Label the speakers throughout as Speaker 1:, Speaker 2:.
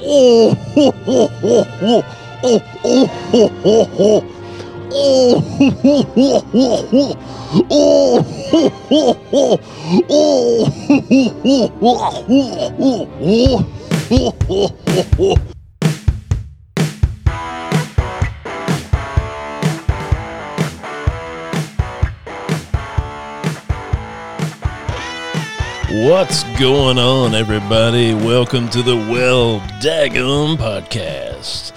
Speaker 1: おおほほほほおおほほほおおほほほほおおほほほおおほほほほおおほほほほ What's going on, everybody? Welcome to the Well Daggum podcast.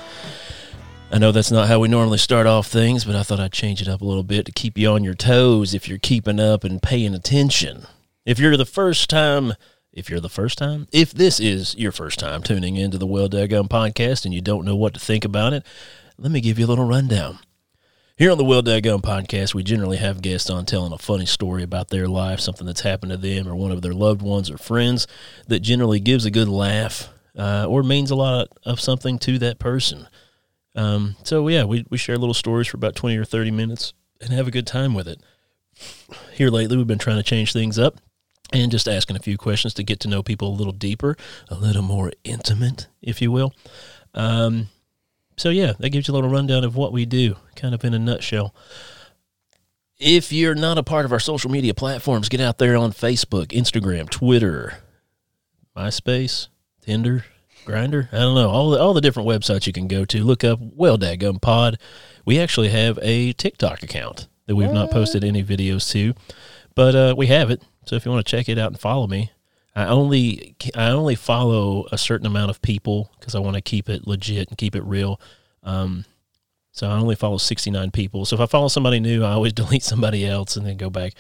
Speaker 1: I know that's not how we normally start off things, but I thought I'd change it up a little bit to keep you on your toes if you're keeping up and paying attention. If you're the first time, if you're the first time, if this is your first time tuning into the Well Daggum podcast and you don't know what to think about it, let me give you a little rundown. Here on the Well Gun podcast, we generally have guests on telling a funny story about their life, something that's happened to them or one of their loved ones or friends that generally gives a good laugh uh, or means a lot of something to that person. Um, so, yeah, we, we share little stories for about 20 or 30 minutes and have a good time with it. Here lately, we've been trying to change things up and just asking a few questions to get to know people a little deeper, a little more intimate, if you will. Um, so yeah, that gives you a little rundown of what we do, kind of in a nutshell. If you're not a part of our social media platforms, get out there on Facebook, Instagram, Twitter, MySpace, Tinder, Grindr. I don't know all the all the different websites you can go to. Look up Well Dadgum Pod. We actually have a TikTok account that we've not posted any videos to, but uh, we have it. So if you want to check it out and follow me, I only I only follow a certain amount of people because I want to keep it legit and keep it real. Um, so I only follow 69 people. So if I follow somebody new, I always delete somebody else and then go back.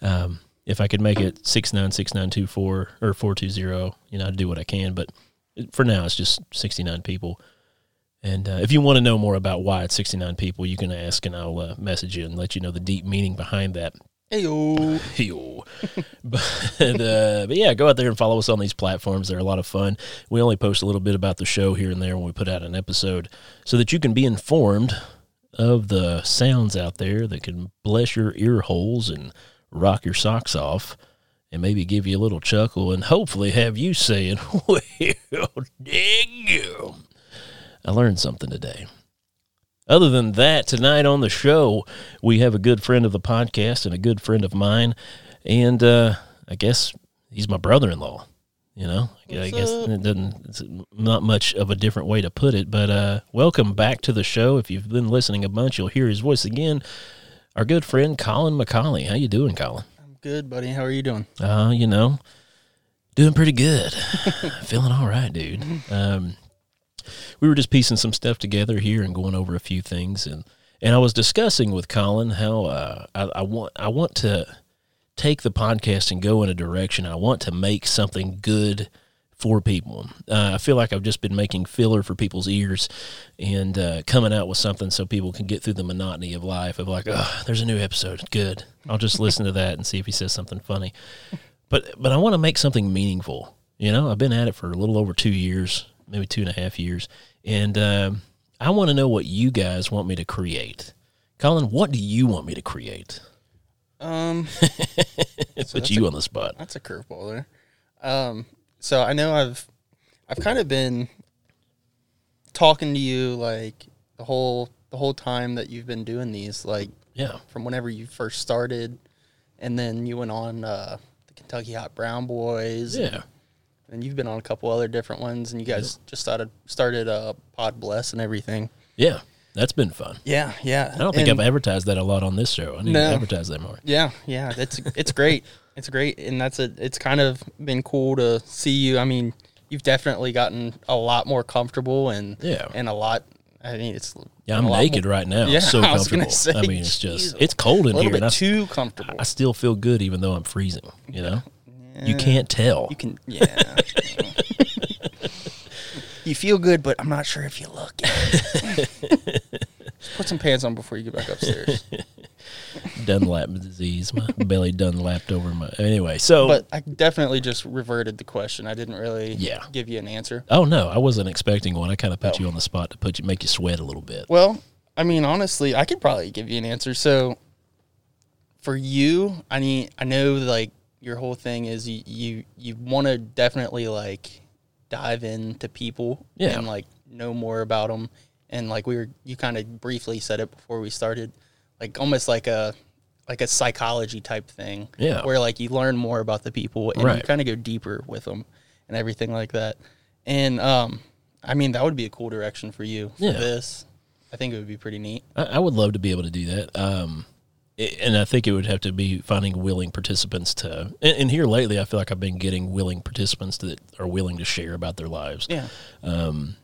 Speaker 1: Um, if I could make it 696924 or 420, you know, I'd do what I can. But for now, it's just 69 people. And uh, if you want to know more about why it's 69 people, you can ask and I'll uh, message you and let you know the deep meaning behind that.
Speaker 2: Heyo.
Speaker 1: Heyo. but, uh, but yeah, go out there and follow us on these platforms. They're a lot of fun. We only post a little bit about the show here and there when we put out an episode so that you can be informed of the sounds out there that can bless your ear holes and rock your socks off and maybe give you a little chuckle and hopefully have you saying, well, dang you. I learned something today. Other than that, tonight on the show, we have a good friend of the podcast and a good friend of mine. And uh, I guess he's my brother in law. You know, I guess
Speaker 2: up?
Speaker 1: it doesn't, it's not much of a different way to put it. But uh, welcome back to the show. If you've been listening a bunch, you'll hear his voice again. Our good friend Kolin McCauley. How you doing, Kolin?
Speaker 2: I'm good, buddy. How are you doing?
Speaker 1: Uh, you know, doing pretty good. Feeling all right, dude. Um, we were just piecing some stuff together here and going over a few things, and and I was discussing with Kolin how uh, I, I want I want to take the podcast and go in a direction. I want to make something good for people. Uh, I feel like I've just been making filler for people's ears and uh, coming out with something so people can get through the monotony of life of like, oh, there's a new episode. Good. I'll just listen to that and see if he says something funny. But but I want to make something meaningful. You know, I've been at it for a little over two years, maybe two and a half years, and um, I want to know what you guys want me to create. Kolin, what do you want me to create?
Speaker 2: Um,
Speaker 1: Put
Speaker 2: that's
Speaker 1: you on the spot.
Speaker 2: that's a curveball there. Um, so I know I've I've kind of been talking to you like the whole the whole time that you've been doing these, like
Speaker 1: Yeah,
Speaker 2: from whenever you first started, and then you went on uh, the Kentucky Hot Brown Boys.
Speaker 1: yeah,
Speaker 2: and you've been on a couple other different ones, and you guys just started started uh, Pod Bless and everything.
Speaker 1: yeah. That's been fun.
Speaker 2: Yeah, yeah.
Speaker 1: I don't think
Speaker 2: And-
Speaker 1: I've advertised that a lot on this show. I need
Speaker 2: No.
Speaker 1: to advertise that more.
Speaker 2: Yeah, yeah, it's it's great. It's great, and that's a. It's kind of been cool to see you. I mean, you've definitely gotten a lot more comfortable and
Speaker 1: Yeah.
Speaker 2: and a lot. I mean, it's
Speaker 1: Yeah, I'm naked
Speaker 2: more-
Speaker 1: right now.
Speaker 2: Yeah,
Speaker 1: so
Speaker 2: I was
Speaker 1: comfortable.
Speaker 2: gonna say,
Speaker 1: I mean, it's just
Speaker 2: geez,
Speaker 1: it's cold
Speaker 2: a
Speaker 1: in
Speaker 2: little
Speaker 1: here,
Speaker 2: bit
Speaker 1: and I,
Speaker 2: too comfortable.
Speaker 1: I still feel good even though I'm freezing. You know, you can't tell.
Speaker 2: You can, yeah. you feel good, but I'm not sure if you look. Just put some pants on before you get back upstairs.
Speaker 1: Dunlap disease. My belly Dunlapped over my. Anyway, so
Speaker 2: But I definitely just reverted the question. I didn't really
Speaker 1: Yeah.
Speaker 2: give you an answer.
Speaker 1: oh no, I wasn't expecting one. I kind of put you on the spot to put you make you sweat a little bit.
Speaker 2: Well, I mean, honestly, I could probably give you an answer. So, for you, I mean, I know like your whole thing is you you, you want to definitely like dive into people
Speaker 1: Yeah.
Speaker 2: and like know more about them. And like we were, you kind of briefly said it before we started, like almost like a like a psychology type thing.
Speaker 1: Yeah.
Speaker 2: Where like you learn more about the people and you kind of go deeper with them and everything like that. And um, I mean that would be a cool direction for you for
Speaker 1: Yeah.
Speaker 2: this. I think it would be pretty neat.
Speaker 1: I, I would love to be able to do that. Um, and I think it would have to be finding willing participants to. And, and here lately, I feel like I've been getting willing participants that are willing to share about their lives.
Speaker 2: Yeah.
Speaker 1: Um,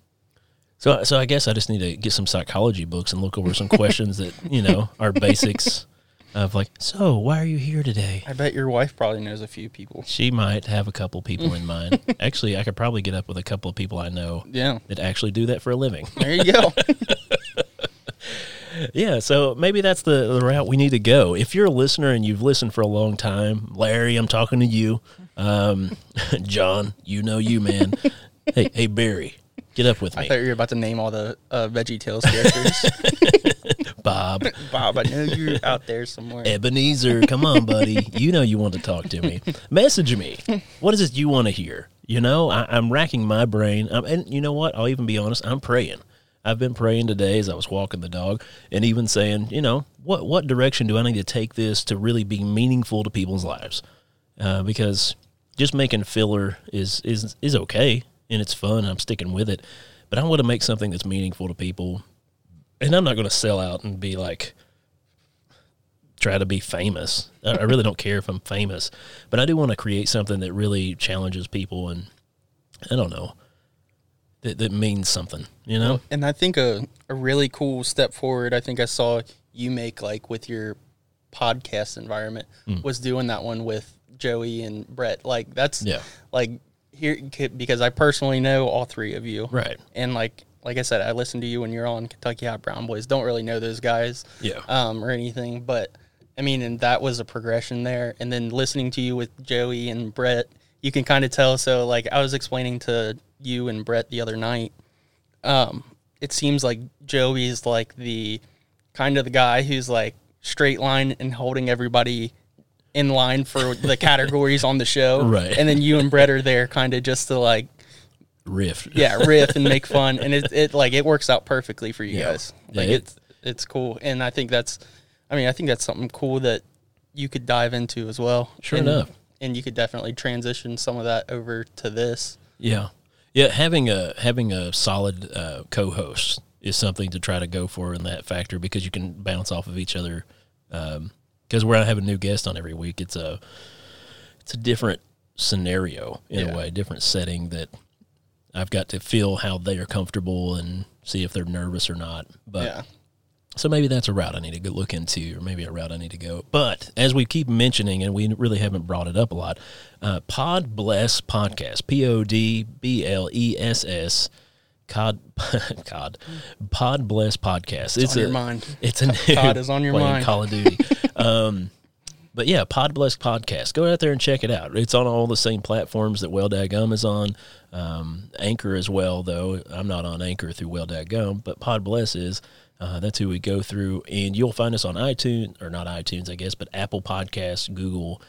Speaker 1: so, so I guess I just need to get some psychology books and look over some questions that you know are basics of like. So, why are you here today?
Speaker 2: I bet your wife probably knows a few people.
Speaker 1: She might have a couple people in mind. Actually, I could probably get up with a couple of people I know
Speaker 2: Yeah.
Speaker 1: that actually do that for a living.
Speaker 2: There you go.
Speaker 1: Yeah, so maybe that's the, the route we need to go. If you're a listener and you've listened for a long time, Larry, I'm talking to you. Um, John, you know you, man. hey, hey, Barry, get up with me.
Speaker 2: I thought you were about to name all the uh, Veggie Tales characters.
Speaker 1: Bob,
Speaker 2: Bob, I know you're out there somewhere.
Speaker 1: Ebenezer, come on, buddy. You know you want to talk to me. Message me. What is it you want to hear? You know, I, I'm racking my brain. Um, and you know what? I'll even be honest. I'm praying. I've been praying today as I was walking the dog, and even saying, you know, what what direction do I need to take this to really be meaningful to people's lives? Uh, because just making filler is is is okay and it's fun. And I'm sticking with it, but I want to make something that's meaningful to people, and I'm not going to sell out and be like try to be famous. I I really don't care if I'm famous, but I do want to create something that really challenges people and I don't know that that means something. You know?
Speaker 2: And I think a, a really cool step forward, I think I saw you make like with your podcast environment
Speaker 1: Hmm.
Speaker 2: was doing that one with Joey and Brett. Like that's
Speaker 1: Yeah.
Speaker 2: like here because I personally know all three of you.
Speaker 1: Right.
Speaker 2: And like like I said, I listened to you when you're on Kentucky Hot Brown Boys. Don't really know those guys.
Speaker 1: Yeah.
Speaker 2: Um, or anything, but I mean, and that was a progression there. And then listening to you with Joey and Brett, you can kind of tell. So like I was explaining to you and Brett the other night, um, it seems like Joey's like the kind of the guy who's like straight line and holding everybody in line for the categories on the show.
Speaker 1: Right.
Speaker 2: And then you and Brett are there kind of just to like
Speaker 1: Riff.
Speaker 2: yeah, riff and make fun, and it, it like it works out perfectly for you
Speaker 1: Yeah.
Speaker 2: guys.
Speaker 1: Yeah,
Speaker 2: Like
Speaker 1: it-
Speaker 2: it's it's cool, and I think that's, I mean, I think that's something cool that you could dive into as well.
Speaker 1: Sure
Speaker 2: and,
Speaker 1: enough.
Speaker 2: and you could definitely transition some of that over to this.
Speaker 1: Yeah, yeah. Having a having a solid uh, co-host is something to try to go for in that factor because you can bounce off of each other. Because where I have a new guest on every week, it's a it's a different scenario in
Speaker 2: Yeah.
Speaker 1: a way, different setting that I've got to feel how they are comfortable and see if they're nervous or not. But
Speaker 2: yeah,
Speaker 1: so maybe that's a route I need to go look into, or maybe a route I need to go. But as we keep mentioning, and we really haven't brought it up a lot, uh, Pod Bless Podcast, P O D B L E S S, Cod, Cod, Pod Bless Podcast. It's,
Speaker 2: on
Speaker 1: a
Speaker 2: your mind.
Speaker 1: It's a new
Speaker 2: Cod is on your mind.
Speaker 1: Call of Duty. um, but yeah, Pod Bless Podcast. Go out there and check it out. It's on all the same platforms that Well Gum is on. Um, Anchor as well, though. I'm not on Anchor through Well Gum, but Pod Bless is. Uh, that's who we go through. And you'll find us on iTunes, or not iTunes, I guess, but Apple Podcasts, Google,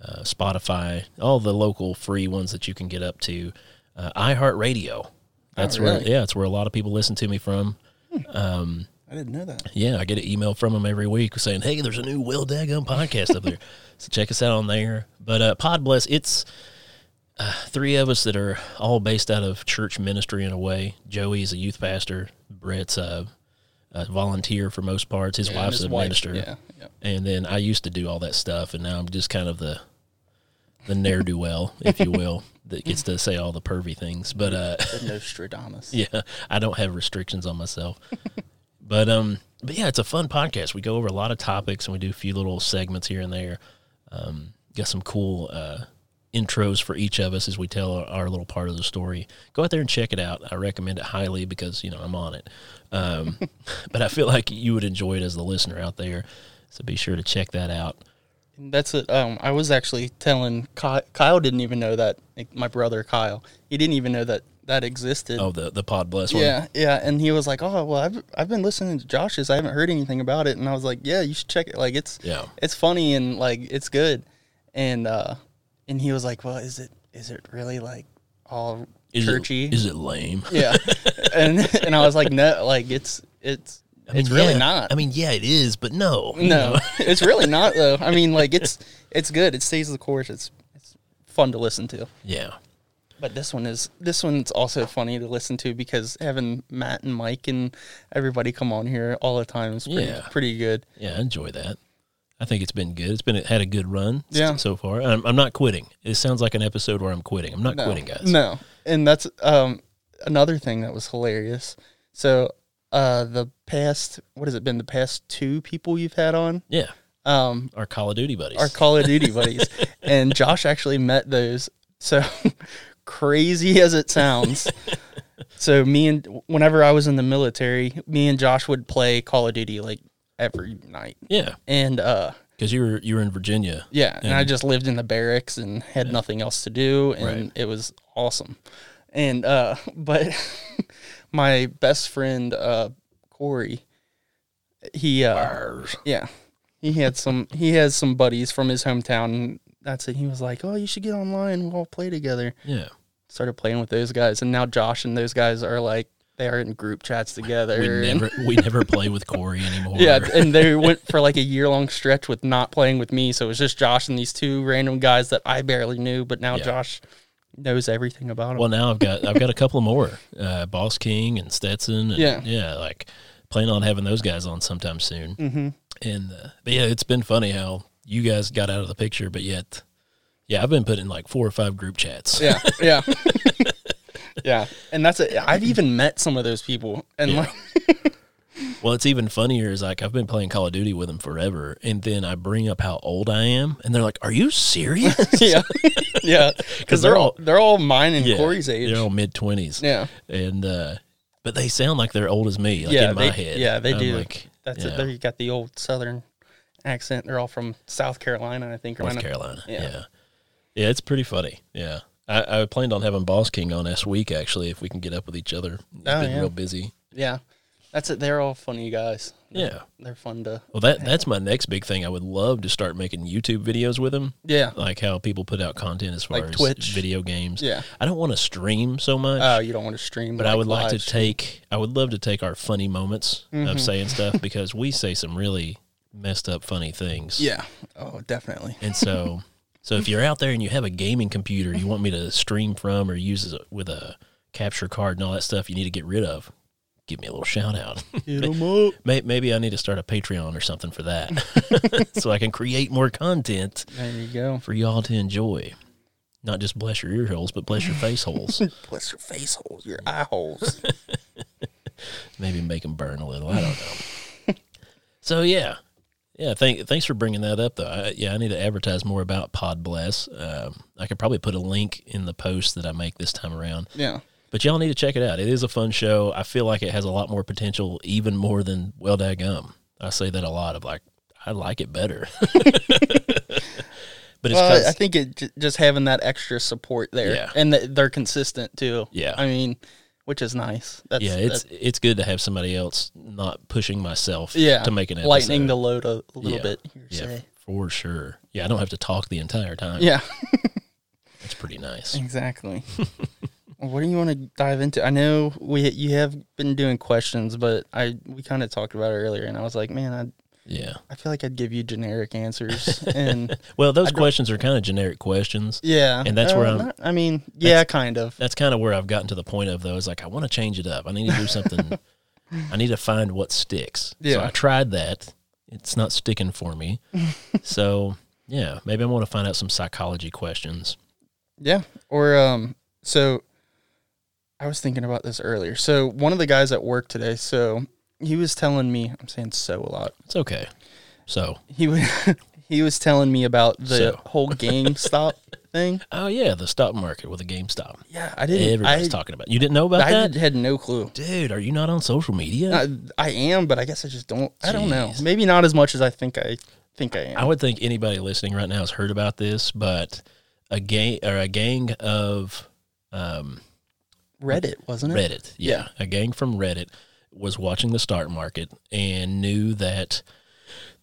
Speaker 1: uh, Spotify, all the local free ones that you can get up to. Uh, iHeartRadio. That's where,
Speaker 2: really?
Speaker 1: yeah, it's where a lot of people listen to me from.
Speaker 2: I didn't know that.
Speaker 1: Yeah, I get an email from them every week saying, "Hey, there's a new Will Daggum podcast up there, so check us out on there." But uh, Pod Bless, it's uh, three of us that are all based out of church ministry in a way. Joey is a youth pastor. Brett's a, a volunteer for most parts. His
Speaker 2: Yeah,
Speaker 1: wife's
Speaker 2: his
Speaker 1: a
Speaker 2: wife,
Speaker 1: minister,
Speaker 2: Yeah, yeah.
Speaker 1: and then I used to do all that stuff, and now I'm just kind of the the ne'er do well, if you will, that gets to say all the pervy things. But uh,
Speaker 2: The Nostradamus.
Speaker 1: yeah, I don't have restrictions on myself. but um, but yeah, it's a fun podcast. We go over a lot of topics and we do a few little segments here and there. Um, got some cool uh, intros for each of us as we tell our, our little part of the story. Go out there and check it out. I recommend it highly because you know I'm on it. Um, but I feel like you would enjoy it as the listener out there. So be sure to check that out.
Speaker 2: And That's it. Um, I was actually telling Kyle, Kyle didn't even know that my brother Kyle. He didn't even know that that existed.
Speaker 1: Oh, the the Pod Bless one.
Speaker 2: Yeah, yeah, and he was like, "Oh, well, I've I've been listening to Josh's. I haven't heard anything about it." And I was like, "Yeah, you should check it. Like, it's
Speaker 1: Yeah.
Speaker 2: it's funny and like it's good." And uh, and he was like, "Well, is it is it really like all
Speaker 1: Is
Speaker 2: churchy.
Speaker 1: It, is it lame?
Speaker 2: yeah, and and I was like, no, like it's it's
Speaker 1: I mean,
Speaker 2: it's really
Speaker 1: yeah.
Speaker 2: not.
Speaker 1: I mean, yeah, it is, but no.
Speaker 2: no, it's really not though. I mean, like it's it's good. It stays the course. It's it's fun to listen to.
Speaker 1: Yeah.
Speaker 2: But this one is this one's also funny to listen to because having Matt and Mike and everybody come on here all the time is pretty,
Speaker 1: Yeah.
Speaker 2: pretty good.
Speaker 1: Yeah, I enjoy that. I think it's been good. It's been it had a good run
Speaker 2: Yeah.
Speaker 1: so far. I'm, I'm not quitting. It sounds like an episode where I'm quitting. I'm not
Speaker 2: No,
Speaker 1: quitting, guys.
Speaker 2: No, and that's um another thing that was hilarious. So uh the past what has it been? The past two people you've had on
Speaker 1: Yeah,
Speaker 2: um
Speaker 1: our Call of Duty buddies.
Speaker 2: our Call of Duty buddies, and Josh actually met those. So crazy as it sounds. So me and whenever I was in the military, me and Josh would play Call of Duty like every night.
Speaker 1: yeah,
Speaker 2: And uh
Speaker 1: because you were you were in Virginia.
Speaker 2: yeah, and I just lived in the barracks and had nothing else to do and
Speaker 1: Right.
Speaker 2: it was awesome. And uh but my best friend uh Corey he uh
Speaker 1: Bars.
Speaker 2: yeah. He had some he has some buddies from his hometown and that's it. He was like, "Oh, you should get online. We'll all play together."
Speaker 1: Yeah,
Speaker 2: Started playing with those guys and now Josh and those guys are like they are in group chats together.
Speaker 1: we never we never play with Corey anymore.
Speaker 2: yeah, and they went for like a year long stretch with not playing with me. So it was just Josh and these two random guys that I barely knew, but now
Speaker 1: Yeah.
Speaker 2: Josh knows everything about them.
Speaker 1: Well, now I've got I've got a couple more. Uh, Boss King and Stetson. And,
Speaker 2: Yeah.
Speaker 1: yeah. Like plan on having those guys on sometime soon.
Speaker 2: hmm
Speaker 1: And uh, but yeah, it's been funny how you guys got out of the picture, but yet, yeah, I've been put in like four or five group chats.
Speaker 2: Yeah, yeah, yeah. And that's it. I've even met some of those people, and
Speaker 1: Yeah.
Speaker 2: like,
Speaker 1: Well, it's even funnier is like I've been playing Call of Duty with them forever, and then I bring up how old I am, and they're like, "Are you serious?"
Speaker 2: yeah, yeah, because they're
Speaker 1: they're
Speaker 2: all they're all mine and
Speaker 1: Yeah,
Speaker 2: Corey's age.
Speaker 1: They're all mid twenties.
Speaker 2: Yeah,
Speaker 1: and uh, but they sound like they're old as me, like
Speaker 2: Yeah,
Speaker 1: in my
Speaker 2: they-
Speaker 1: head.
Speaker 2: yeah, they
Speaker 1: I'm
Speaker 2: do.
Speaker 1: Like,
Speaker 2: that's it. There you got the old Southern accent. They're all from South Carolina, I think. or
Speaker 1: North Carolina.
Speaker 2: Yeah.
Speaker 1: Yeah. yeah, it's pretty funny. Yeah, I, I planned on having Boss King on this week actually, if we can get up with each other. He's
Speaker 2: Oh,
Speaker 1: been
Speaker 2: yeah.
Speaker 1: real busy.
Speaker 2: Yeah, that's it. They're all funny guys.
Speaker 1: Yeah.
Speaker 2: They're fun to.
Speaker 1: Well, that that's my next big thing. I would love to start making YouTube videos with them.
Speaker 2: Yeah.
Speaker 1: like how people put out content as far
Speaker 2: Like
Speaker 1: as
Speaker 2: Twitch.
Speaker 1: video games.
Speaker 2: Yeah.
Speaker 1: I don't want to stream so much.
Speaker 2: Oh, you don't want to stream,
Speaker 1: but I would like to
Speaker 2: stream.
Speaker 1: take. I would love to take our funny moments
Speaker 2: Mm-hmm.
Speaker 1: of saying stuff because we say some really messed up funny things.
Speaker 2: Yeah. Oh, definitely.
Speaker 1: And so, so if you're out there and you have a gaming computer you want me to stream from or use as a, with a capture card and all that stuff you need to get rid of, give me a little shout out.
Speaker 2: Hit 'em up.
Speaker 1: Maybe I need to start a Patreon or something for that, so I can create more content
Speaker 2: There you go.
Speaker 1: for y'all to enjoy. Not just bless your ear holes, but bless your face holes.
Speaker 2: Bless your face holes, your eye holes.
Speaker 1: Maybe make them burn a little. I don't know. so yeah, yeah. Thank, thanks for bringing that up, though. I, yeah, I need to advertise more about Pod Bless. Um, I could probably put a link in the post that I make this time around.
Speaker 2: yeah.
Speaker 1: But y'all need to check it out. It is a fun show. I feel like it has a lot more potential, even more than Well Gum. I say that a lot. Of like, I like it better. but it's
Speaker 2: Well, I think it j- just having that extra support there,
Speaker 1: Yeah.
Speaker 2: and th- they're consistent too.
Speaker 1: Yeah.
Speaker 2: I mean, which is nice. That's,
Speaker 1: yeah, it's it's good to have somebody else not pushing myself
Speaker 2: yeah
Speaker 1: to make an episode.
Speaker 2: lightening the load a, little
Speaker 1: Yeah.
Speaker 2: bit. Here,
Speaker 1: yeah,
Speaker 2: say.
Speaker 1: for sure. Yeah, I don't have to talk the entire time.
Speaker 2: Yeah.
Speaker 1: That's pretty nice.
Speaker 2: Exactly. Well, what do you want to dive into? I know we you have been doing questions, but I we kind of talked about it earlier, and I was like, man, I
Speaker 1: Yeah.
Speaker 2: I feel like I'd give you generic answers, and
Speaker 1: Well, those questions are kind of generic questions.
Speaker 2: yeah,
Speaker 1: And that's where
Speaker 2: uh,
Speaker 1: I'm-
Speaker 2: not- I mean, yeah, kind of.
Speaker 1: That's kind of where I've gotten to the point of though. Is like I want to change it up. I need to do something. I need to find what sticks. So
Speaker 2: Yeah.
Speaker 1: I tried that. It's not sticking for me. so yeah, maybe I want to find out some psychology questions.
Speaker 2: Yeah. Or um so I was thinking about this earlier. So one of the guys at work today, so he was telling me I'm saying so a lot.
Speaker 1: It's okay. So
Speaker 2: He was he was telling me about the
Speaker 1: So.
Speaker 2: whole GameStop thing.
Speaker 1: oh yeah, the stock market with a GameStop.
Speaker 2: Yeah, I didn't
Speaker 1: Everybody's
Speaker 2: I,
Speaker 1: talking about. You didn't know about
Speaker 2: I
Speaker 1: that,
Speaker 2: had no clue.
Speaker 1: dude? Are you not on social media?
Speaker 2: I, I am, but I guess I just don't I don't know.
Speaker 1: Jeez.
Speaker 2: Maybe not as much as I think I think I am.
Speaker 1: I would think anybody listening right now has heard about this, but a gang or a gang of um,
Speaker 2: Reddit, wasn't it?
Speaker 1: Reddit, yeah, a gang from Reddit was watching the stock market and knew that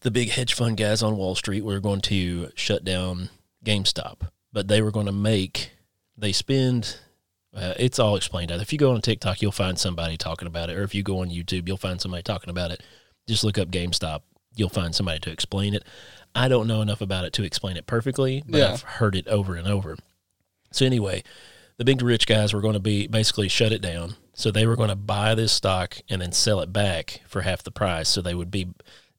Speaker 1: the big hedge fund guys on Wall Street were going to shut down GameStop, but they were going to make they spend Uh, it's all explained out. If you go on TikTok, you'll find somebody talking about it, or if you go on YouTube, you'll find somebody talking about it. Just look up GameStop. You'll find somebody to explain it. I don't know enough about it to explain it perfectly, but
Speaker 2: Yeah.
Speaker 1: I've heard it over and over. So anyway, the big rich guys were going to be basically shut it down. So they were going to buy this stock and then sell it back for half the price. So they would be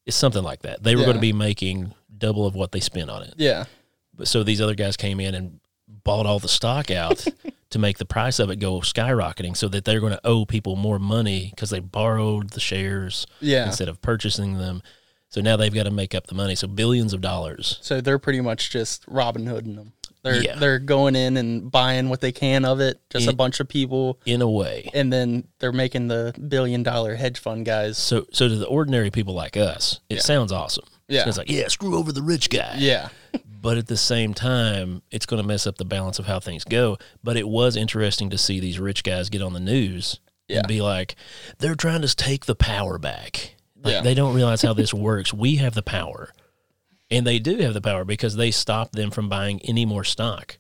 Speaker 1: it's something like that. They were going to be making double of what they spent on it.
Speaker 2: Yeah.
Speaker 1: But so these other guys came in and bought all the stock out to make the price of it go skyrocketing so that they're going to owe people more money because they borrowed the shares
Speaker 2: Yeah.
Speaker 1: instead of purchasing them. So now they've got to make up the money. So billions of dollars.
Speaker 2: So they're pretty much just Robin Hooding them. They're
Speaker 1: Yeah.
Speaker 2: they're going in and buying what they can of it, just a bunch of people,
Speaker 1: In a way.
Speaker 2: and then they're making the billion dollar hedge fund guys.
Speaker 1: So so to the ordinary people like us, it sounds awesome.
Speaker 2: Yeah.
Speaker 1: It's like, yeah, screw over the rich guy.
Speaker 2: Yeah.
Speaker 1: but at the same time, it's going to mess up the balance of how things go. But it was interesting to see these rich guys get on the news
Speaker 2: Yeah.
Speaker 1: and be like, they're trying to take the power back. Like,
Speaker 2: Yeah.
Speaker 1: They don't realize how this works. We have the power. And they do have the power because they stopped them from buying any more stock.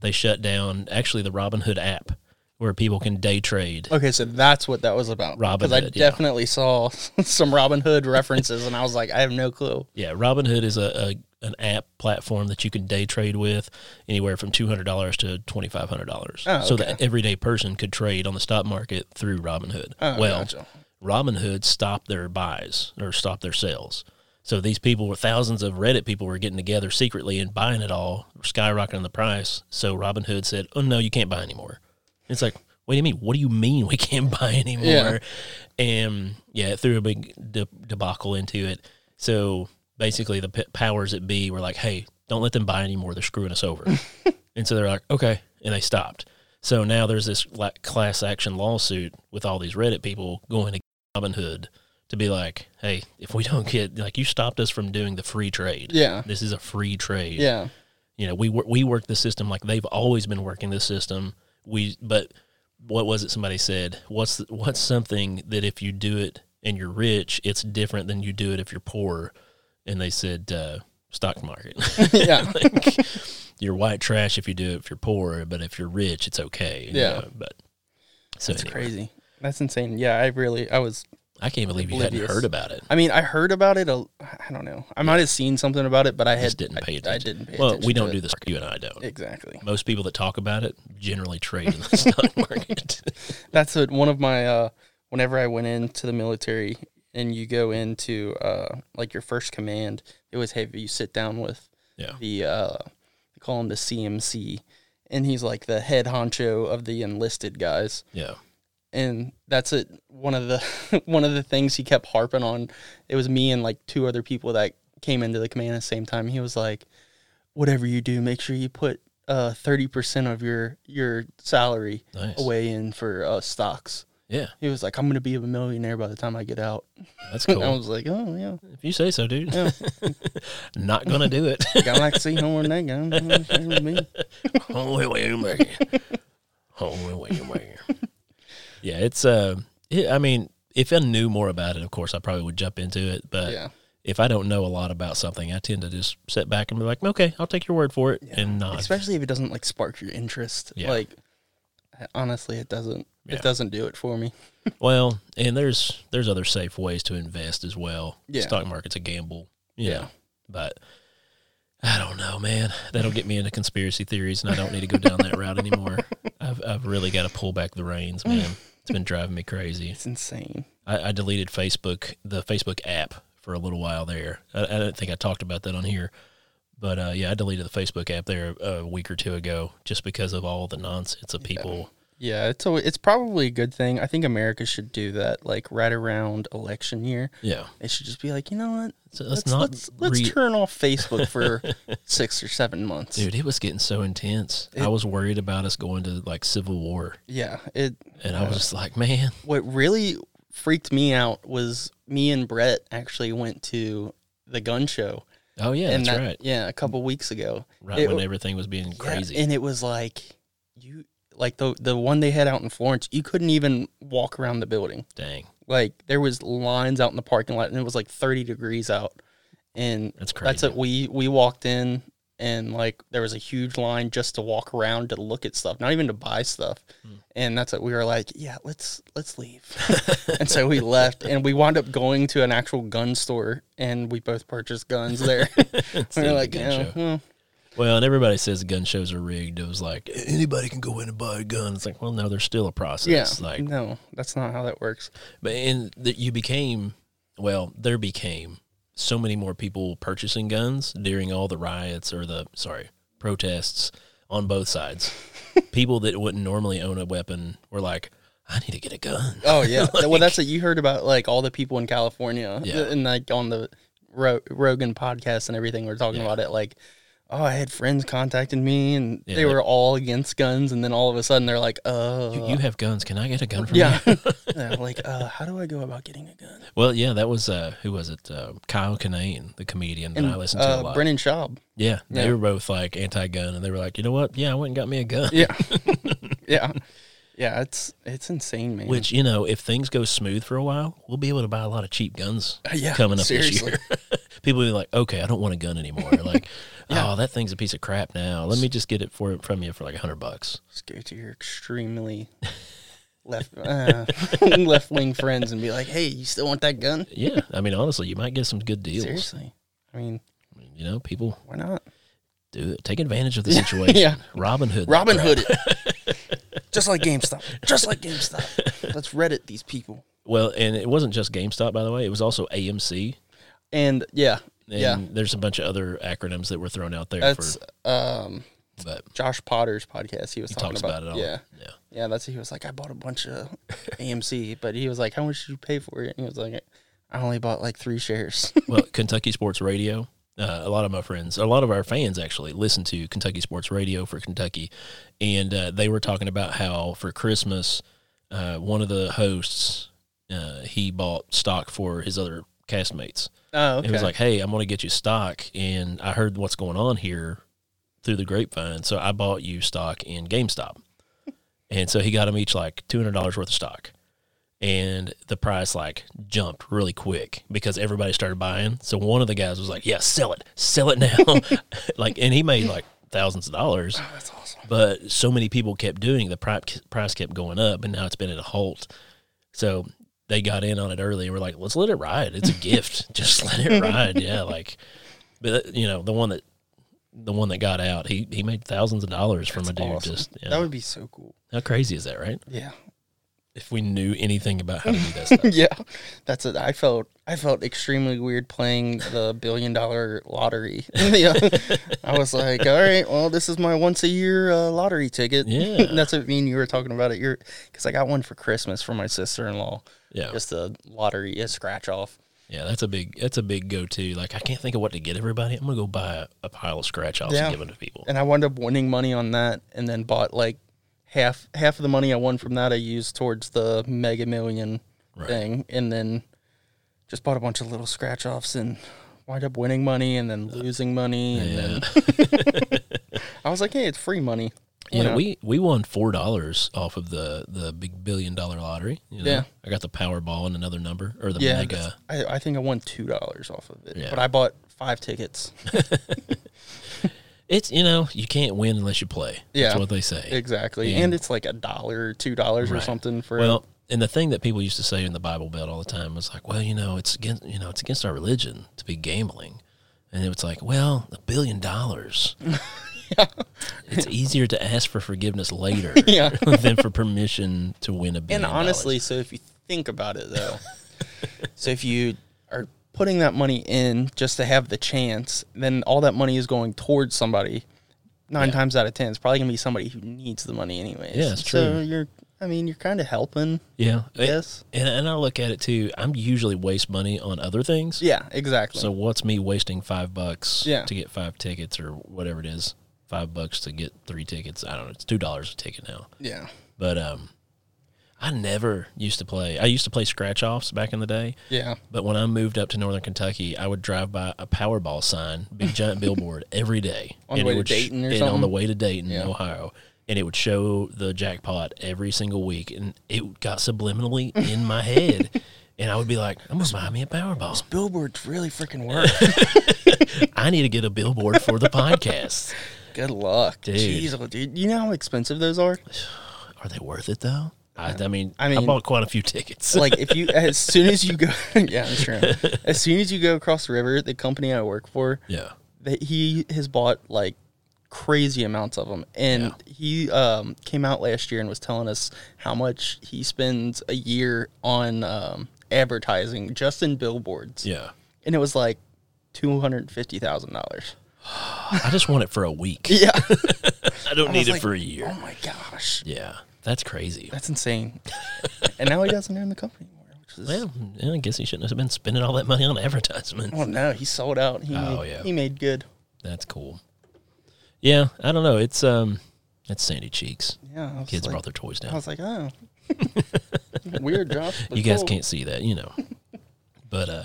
Speaker 1: They shut down actually the Robinhood app where people can day trade.
Speaker 2: Okay, so that's what that was about.
Speaker 1: Robinhood.
Speaker 2: Because I
Speaker 1: Hood, yeah.
Speaker 2: definitely saw some Robinhood references, and I was like, I have no clue.
Speaker 1: Yeah, Robinhood is a, a an app platform that you can day trade with anywhere from two hundred dollars to twenty five hundred dollars.
Speaker 2: Oh,
Speaker 1: So
Speaker 2: okay.
Speaker 1: that everyday person could trade on the stock market through Robinhood.
Speaker 2: Oh,
Speaker 1: well,
Speaker 2: gotcha.
Speaker 1: Robinhood stopped their buys or stopped their sales. So these people were thousands of Reddit people were getting together secretly and buying it all, skyrocketing the price. So Robinhood said, "Oh no, you can't buy anymore." It's like, what do you mean? What do you mean we can't buy anymore?
Speaker 2: Yeah.
Speaker 1: And yeah, it threw a big de- debacle into it. So basically, the p- powers that be were like, "Hey, don't let them buy anymore. They're screwing us over." and so they're like, "Okay," and they stopped. So now there's this like class action lawsuit with all these Reddit people going to Robinhood to be like, "Hey, if we don't get like you stopped us from doing the free trade.
Speaker 2: Yeah.
Speaker 1: This is a free trade.
Speaker 2: Yeah.
Speaker 1: You know, we wor- we work the system like they've always been working the system. We but what was it somebody said? What's the, what's something that if you do it and you're rich, it's different than you do it if you're poor? And they said uh, stock market.
Speaker 2: Yeah.
Speaker 1: like, you're white trash if you do it if you're poor, but if you're rich, it's okay. you
Speaker 2: Yeah.
Speaker 1: know, but so
Speaker 2: That's
Speaker 1: anyway,
Speaker 2: crazy. That's insane. Yeah, I really, I was.
Speaker 1: I can't believe you hadn't
Speaker 2: Oblivious.
Speaker 1: heard about it.
Speaker 2: I mean, I heard about it. A, I don't know. I might have seen something about it, but I had
Speaker 1: Just didn't pay
Speaker 2: I,
Speaker 1: attention.
Speaker 2: I didn't pay
Speaker 1: well,
Speaker 2: attention.
Speaker 1: we don't
Speaker 2: it.
Speaker 1: do this. You and I don't.
Speaker 2: exactly.
Speaker 1: Most people that talk about it generally trade in the stock market.
Speaker 2: That's what one of my. uh Whenever I went into the military, and you go into uh like your first command, it was have you sit down with
Speaker 1: yeah.
Speaker 2: the uh they call him the CMC, and he's like the head honcho of the enlisted guys.
Speaker 1: Yeah.
Speaker 2: And that's it one of the one of the things he kept harping on it was me and like two other people that came into the command at the same time he was like whatever you do make sure you put uh 30% of your your salary
Speaker 1: Nice.
Speaker 2: away in for uh stocks
Speaker 1: Yeah.
Speaker 2: he was like i'm gonna be a millionaire by the time i get out
Speaker 1: That's cool.
Speaker 2: i was like oh yeah
Speaker 1: if you say so, dude.
Speaker 2: yeah
Speaker 1: Not gonna do it.
Speaker 2: i like to see no one that guy
Speaker 1: oh wait, wait, wait. Oh wait, wait, wait. Yeah, it's uh, it, I mean, if I knew more about it, of course, I probably would jump into it. But
Speaker 2: yeah
Speaker 1: if I don't know a lot about something, I tend to just sit back and be like, okay, I'll take your word for it, and not.
Speaker 2: especially if it doesn't like spark your interest
Speaker 1: Yeah.
Speaker 2: like honestly it doesn't
Speaker 1: Yeah.
Speaker 2: it doesn't do it for me
Speaker 1: Well, and there's there's other safe ways to invest as well.
Speaker 2: Yeah.
Speaker 1: Stock market's a gamble.
Speaker 2: Yeah.
Speaker 1: know, but I don't know, man. That'll get me into conspiracy theories, and I don't need to go down that route anymore. I've I've really got to pull back the reins, man. It's been driving me crazy.
Speaker 2: it's insane
Speaker 1: I, I deleted Facebook, the Facebook app, for a little while there. I, I don't think I talked about that on here, but uh, yeah, I deleted the Facebook app there a week or two ago just because of all the nonsense of people.
Speaker 2: Yeah, it's a, it's probably a good thing. I think America should do that, like right around election year.
Speaker 1: Yeah,
Speaker 2: it should just be like, you know what?
Speaker 1: so let's,
Speaker 2: Let's
Speaker 1: not
Speaker 2: let's, let's turn off Facebook for six or seven months.
Speaker 1: Dude, it was getting so intense. I was worried about us going to like civil war,
Speaker 2: Yeah, it.
Speaker 1: and I was just like, man,
Speaker 2: What really freaked me out was me and Brett actually went to the gun show.
Speaker 1: oh yeah,
Speaker 2: and
Speaker 1: that's
Speaker 2: that-
Speaker 1: right.
Speaker 2: Yeah, a couple weeks ago.
Speaker 1: Right
Speaker 2: it-
Speaker 1: when everything was being
Speaker 2: Yeah,
Speaker 1: crazy.
Speaker 2: and it was like you like the the one they had out in Florence. You couldn't even walk around the building.
Speaker 1: Dang,
Speaker 2: like there was lines out in the parking lot and it was like 30 degrees out and
Speaker 1: That's crazy.
Speaker 2: that's it we we walked in and like there was a huge line just to walk around to look at stuff, not even to buy stuff. Hmm. And that's what we were like, yeah, let's let's leave. and so we left, and we wound up going to an actual gun store, and we both purchased guns there. we were like, yeah. Well,
Speaker 1: and everybody says gun shows are rigged. It was like anybody can go in and buy a gun. It's like, well, no, there's still a process.
Speaker 2: yeah,
Speaker 1: Like,
Speaker 2: no, that's not how that works.
Speaker 1: but and that you became, well, there became so many more people purchasing guns during all the riots or the sorry protests on both sides. people that wouldn't normally own a weapon were like, I need to get a gun.
Speaker 2: Oh yeah. well, that's what you heard about, like all the people in California,
Speaker 1: Yeah.
Speaker 2: and like on the Ro- Rogan podcast and everything. We're talking
Speaker 1: Yeah.
Speaker 2: about it, like, oh, I had friends contacting me, and
Speaker 1: Yeah,
Speaker 2: they
Speaker 1: they-
Speaker 2: were all against guns, and then all of a sudden they're like, uh,
Speaker 1: You, you have guns. Can I get a gun from
Speaker 2: yeah,
Speaker 1: you?
Speaker 2: Yeah, like, uh, how do I go about getting a gun?
Speaker 1: Well, yeah, that was uh, who was it? Uh, Kyle Kinane, the comedian that
Speaker 2: And
Speaker 1: I listened to a
Speaker 2: uh,
Speaker 1: lot.
Speaker 2: Brendan Schaub.
Speaker 1: yeah, they
Speaker 2: Yeah.
Speaker 1: were both like anti-gun, and they were like, you know what? Yeah, I went and got me a gun.
Speaker 2: Yeah, yeah, yeah. It's it's insane, man.
Speaker 1: Which you know, if things go smooth for a while, we'll be able to buy a lot of cheap guns
Speaker 2: Uh, yeah,
Speaker 1: coming up
Speaker 2: seriously.
Speaker 1: this year. People will be like, okay, I don't want a gun anymore. Like,
Speaker 2: Yeah.
Speaker 1: oh, that thing's a piece of crap now. Let me just get it for from you for like a hundred bucks.
Speaker 2: Go to your extremely left uh, left wing friends and be like, hey, you still want that gun?
Speaker 1: Yeah, I mean, honestly, you might get some good deals.
Speaker 2: Seriously, I mean,
Speaker 1: You know, people
Speaker 2: why not?
Speaker 1: do it. Take advantage of the situation.
Speaker 2: Yeah.
Speaker 1: Robin Hood.
Speaker 2: Robin. Hood it. Just like GameStop. Just like GameStop. Let's Reddit these people.
Speaker 1: Well, and it wasn't just GameStop, by the way. It was also AMC.
Speaker 2: And yeah,
Speaker 1: And
Speaker 2: yeah.
Speaker 1: there's a bunch of other acronyms that were thrown out there
Speaker 2: That's
Speaker 1: for,
Speaker 2: um
Speaker 1: but
Speaker 2: Josh Potter's podcast. He was
Speaker 1: he
Speaker 2: talking
Speaker 1: talks
Speaker 2: about,
Speaker 1: about, it all.
Speaker 2: Yeah.
Speaker 1: Yeah.
Speaker 2: Yeah, that's he was like, I bought a bunch of AMC, but he was like, How much did you pay for it? And he was like, I only bought like three shares.
Speaker 1: well, Kentucky Sports Radio. Uh, a lot of my friends, a lot of our fans actually listen to Kentucky Sports Radio for Kentucky, and uh, they were talking about how for Christmas, uh, one of the hosts uh, he bought stock for his other castmates.
Speaker 2: oh, okay.
Speaker 1: It was like, "Hey, I'm going to get you stock, and I heard what's going on here through the grapevine, so I bought you stock in GameStop." and so he got them each like two hundred dollars worth of stock, and the price like jumped really quick because everybody started buying. So one of the guys was like, "Yeah, sell it, sell it now!" like, and he made like thousands of dollars.
Speaker 2: Oh, that's awesome.
Speaker 1: But so many people kept doing the pri- price kept going up, and now it's been at a halt. So they got in on it early and were like, "Let's let it ride. It's a gift. Just let it ride." Yeah, like, but you know, the one that the one that got out, he he made thousands of dollars from a dude.
Speaker 2: Awesome.
Speaker 1: Just yeah.
Speaker 2: That would be so cool.
Speaker 1: how crazy is that, right?
Speaker 2: Yeah.
Speaker 1: If we knew anything about how to do stuff.
Speaker 2: yeah. That's it. I felt I felt extremely weird playing the billion dollar lottery. yeah. I was like, all right, well, this is my once a year uh, lottery ticket.
Speaker 1: Yeah.
Speaker 2: That's what me and you were talking about it. You're because I got one for Christmas for my sister in law.
Speaker 1: Yeah,
Speaker 2: Just a lottery, a scratch off.
Speaker 1: yeah, that's a big that's a big go to. Like, I can't think of what to get everybody. I'm gonna go buy a, a pile of scratch offs
Speaker 2: Yeah.
Speaker 1: and give them to people.
Speaker 2: and I wound up winning money on that, and then bought like half half of the money I won from that I used towards the Mega Million
Speaker 1: Right.
Speaker 2: thing, and then just bought a bunch of little scratch offs and wind up winning money and then losing money, and
Speaker 1: Yeah.
Speaker 2: then I was like, hey, it's free money.
Speaker 1: You know,
Speaker 2: know?
Speaker 1: we we won four dollars off of the the big billion dollar lottery. You know?
Speaker 2: Yeah.
Speaker 1: I got the Powerball and another number or the
Speaker 2: Yeah,
Speaker 1: mega.
Speaker 2: I, I think I won two dollars off of it,
Speaker 1: Yeah.
Speaker 2: but I bought five tickets.
Speaker 1: It's you know you can't win unless you play. That's
Speaker 2: Yeah.
Speaker 1: what they say.
Speaker 2: Exactly,
Speaker 1: And-
Speaker 2: and it's like a dollar, two dollars or something for.
Speaker 1: Well, and the thing that people used to say in the Bible Belt all the time was like, well, you know, it's against you know it's against our religion to be gambling, and it was like, well, a billion dollars. It's easier to ask for forgiveness later
Speaker 2: Yeah.
Speaker 1: than for permission to win a billion.
Speaker 2: And honestly, so if you think about it though, so if you putting that money in just to have the chance, then all that money is going towards somebody. Nine
Speaker 1: Yeah.
Speaker 2: times out of ten, it's probably gonna be somebody who needs the money anyways.
Speaker 1: Yeah, it's true.
Speaker 2: So you're, I mean, you're kind of helping.
Speaker 1: yeah,
Speaker 2: Yes.
Speaker 1: And, and I look at it too. I'm usually waste money on other things.
Speaker 2: Yeah. Exactly.
Speaker 1: So what's me wasting five bucks
Speaker 2: Yeah.
Speaker 1: to get five tickets or whatever it is? Five bucks to get three tickets. I don't know. It's two dollars a ticket now.
Speaker 2: yeah.
Speaker 1: But um, I never used to play. I used to play scratch offs back in the day.
Speaker 2: Yeah.
Speaker 1: But when I moved up to Northern Kentucky, I would drive by a Powerball sign, big giant billboard, every day.
Speaker 2: On the way to Dayton or
Speaker 1: and on the way to Dayton,
Speaker 2: Yeah.
Speaker 1: Ohio, and it would show the jackpot every single week, and it got subliminally in my head. and I would be like, "I'm gonna buy me a Powerball.
Speaker 2: Billboards really freaking work.
Speaker 1: I need to get a billboard for the podcast.
Speaker 2: Good luck,
Speaker 1: Dude.
Speaker 2: Jeez, oh, dude. You know how expensive those are?
Speaker 1: Are they worth it though? I, I mean, I mean, I bought quite a few tickets.
Speaker 2: like if you as soon as you go yeah that's true. As soon as you go across the river the company i work for
Speaker 1: yeah,
Speaker 2: that he has bought like crazy amounts of them and he um, came out last year and was telling us how much he spends a year on um, advertising just in billboards.
Speaker 1: Yeah.
Speaker 2: and it was like $250000
Speaker 1: I just want it for a week.
Speaker 2: yeah.
Speaker 1: I don't need it
Speaker 2: like,
Speaker 1: for a year.
Speaker 2: oh my gosh.
Speaker 1: Yeah, that's crazy.
Speaker 2: that's insane and now he doesn't own the company anymore which is
Speaker 1: Well, yeah, I guess he shouldn't have been spending all that money on advertisements.
Speaker 2: oh no he sold out he,
Speaker 1: Oh,
Speaker 2: made,
Speaker 1: yeah.
Speaker 2: he made good
Speaker 1: That's cool. Yeah, I don't know. It's um, it's Sandy Cheeks.
Speaker 2: yeah I was
Speaker 1: Kids
Speaker 2: like-
Speaker 1: brought their toys down.
Speaker 2: I
Speaker 1: down.
Speaker 2: was like, oh, weird, Josh. but
Speaker 1: You guys
Speaker 2: cool.
Speaker 1: can't see that, you know. but uh,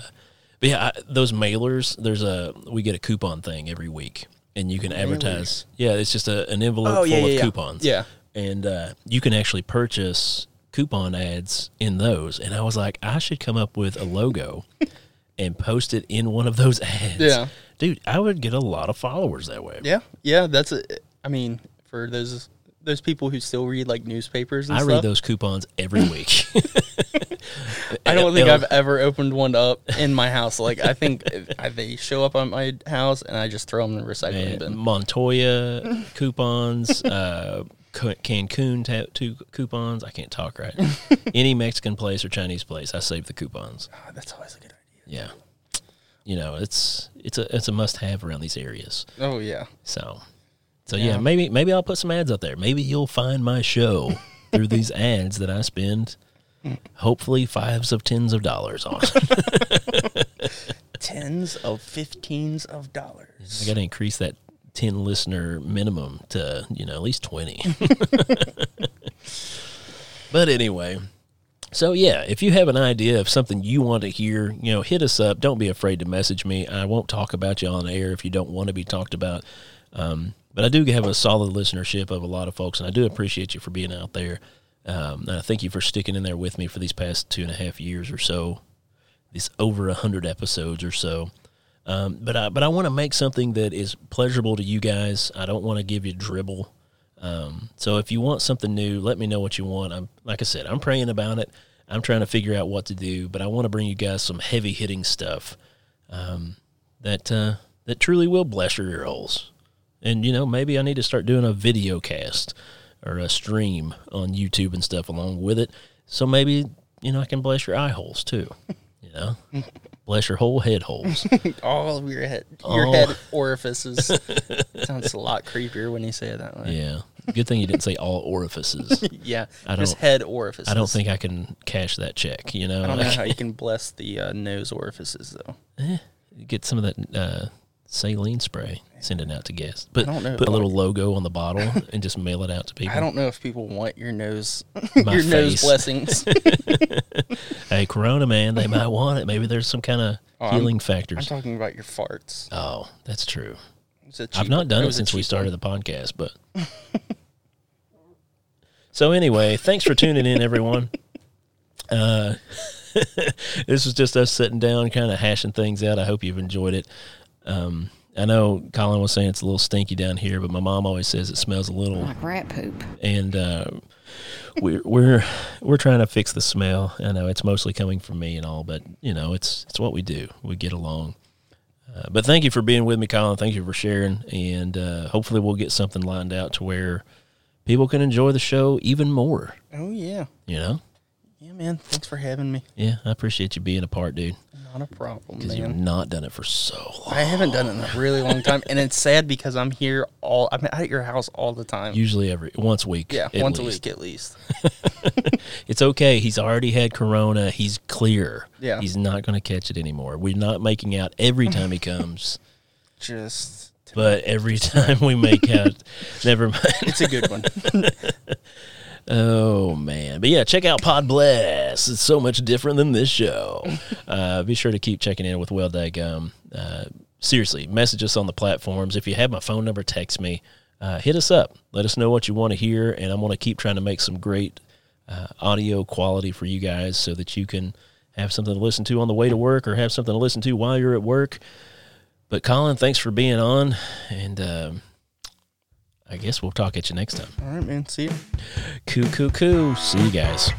Speaker 1: but yeah, I, those mailers. There's a we get a coupon thing every week, and you can advertise. Yeah, it's just a, an envelope
Speaker 2: Oh, yeah,
Speaker 1: full
Speaker 2: yeah,
Speaker 1: of
Speaker 2: yeah.
Speaker 1: coupons.
Speaker 2: Yeah.
Speaker 1: And uh, you can actually purchase coupon ads in those. And I was like, I should come up with a logo and post it in one of those ads.
Speaker 2: Yeah.
Speaker 1: dude, I would get a lot of followers that way.
Speaker 2: Yeah, yeah. That's a. I mean, for those those people who still read like newspapers and
Speaker 1: I
Speaker 2: stuff.
Speaker 1: read those coupons every week.
Speaker 2: I don't think I've ever opened one up in my house. Like I think I, they show up on my house and I just throw them in the recycling
Speaker 1: Man,
Speaker 2: bin.
Speaker 1: Montoya coupons, uh, Cancun tattoo coupons. I can't talk right. Any Mexican place or Chinese place, I save the coupons.
Speaker 2: Ah, that's always a good idea.
Speaker 1: Yeah, you know it's it's a it's a must have around these areas.
Speaker 2: Oh yeah.
Speaker 1: So, so yeah.
Speaker 2: Yeah.
Speaker 1: maybe maybe I'll put some ads out there. Maybe you'll find my show through these ads that I spend. Hopefully, fives of tens of dollars on.
Speaker 2: Tens of fifteens of dollars.
Speaker 1: I got to increase that 10 listener minimum to, you know, at least 20. but anyway, so yeah, if you have an idea of something you want to hear, you know, hit us up. Don't be afraid to message me. I won't talk about you on air if you don't want to be talked about. Um, but I do have a solid listenership of a lot of folks, and I do appreciate you for being out there. Um, and I thank you for sticking in there with me for these past two and a half years or so, these over a hundred episodes or so. Um, but I but I want to make something that is pleasurable to you guys. I don't want to give you dribble. Um, so if you want something new, let me know what you want. I'm like I said, I'm praying about it. I'm trying to figure out what to do, but I want to bring you guys some heavy hitting stuff um, that uh, that truly will bless your ear holes. And you know, maybe I need to start doing a video cast or a stream on YouTube and stuff along with it. So maybe you know I can bless your eye holes too. You know, bless your whole head holes.
Speaker 2: All of your head, your
Speaker 1: Oh.
Speaker 2: head orifices. Sounds a lot creepier when you say it that way.
Speaker 1: Yeah. Good thing you didn't say all orifices.
Speaker 2: Yeah,
Speaker 1: I don't-
Speaker 2: head orifices.
Speaker 1: I don't think I can cash that check. You know,
Speaker 2: I don't know how you can bless the uh, nose orifices though.
Speaker 1: get some of that uh, saline spray, send it out to guests. Put
Speaker 2: I don't know.
Speaker 1: put a little logo on the bottle and just mail it out to people.
Speaker 2: I don't know if people want your nose, your nose blessings.
Speaker 1: Hey, Corona man, they might want it. Maybe there's some kind of
Speaker 2: Oh, I'm-
Speaker 1: healing
Speaker 2: I'm
Speaker 1: factors.
Speaker 2: talking about your farts.
Speaker 1: oh, that's true. I've not done it
Speaker 2: a
Speaker 1: since we started
Speaker 2: one.
Speaker 1: the podcast, but so anyway, thanks for tuning in, everyone. Uh, this was just us sitting down, kind of hashing things out. I hope you've enjoyed it. Um, I know Kolin was saying it's a little stinky down here, but my mom always says it smells a little,
Speaker 3: like rat poop.
Speaker 1: and uh, we're we're we're trying to fix the smell. I know it's mostly coming from me and all, but you know it's it's what we do. We get along. Uh, but thank you for being with me, Kolin. Thank you for sharing, and uh, hopefully we'll get something lined out to where people can enjoy the show even more.
Speaker 2: Oh yeah,
Speaker 1: You know?
Speaker 2: yeah, man. Thanks for having me.
Speaker 1: Yeah, I appreciate you being a part, dude.
Speaker 2: Not a problem,
Speaker 1: Because you've
Speaker 2: man.
Speaker 1: not done it for so long.
Speaker 2: I haven't done it in a really long time, and it's sad because I'm here all. I'm at your house all the time.
Speaker 1: Usually every once a week.
Speaker 2: yeah, once
Speaker 1: least.
Speaker 2: a week at least.
Speaker 1: It's okay. He's already had corona. He's clear.
Speaker 2: Yeah.
Speaker 1: He's not going to catch it anymore. We're not making out every time he comes,
Speaker 2: Just,
Speaker 1: but every time we make out, never mind.
Speaker 2: it's a good one.
Speaker 1: Oh man, but yeah, check out Pod Bless. It's so much different than this show. uh, be sure to keep checking in with Well Daggum. Uh, seriously, message us on the platforms. If you have my phone number, text me. Uh, hit us up. Let us know what you want to hear, and I'm going to keep trying to make some great uh, audio quality for you guys so that you can have something to listen to on the way to work or have something to listen to while you're at work. But Kolin, thanks for being on, and um, I guess we'll talk at you next time.
Speaker 2: All right, man. See you.
Speaker 1: Coo, coo, coo. See you guys.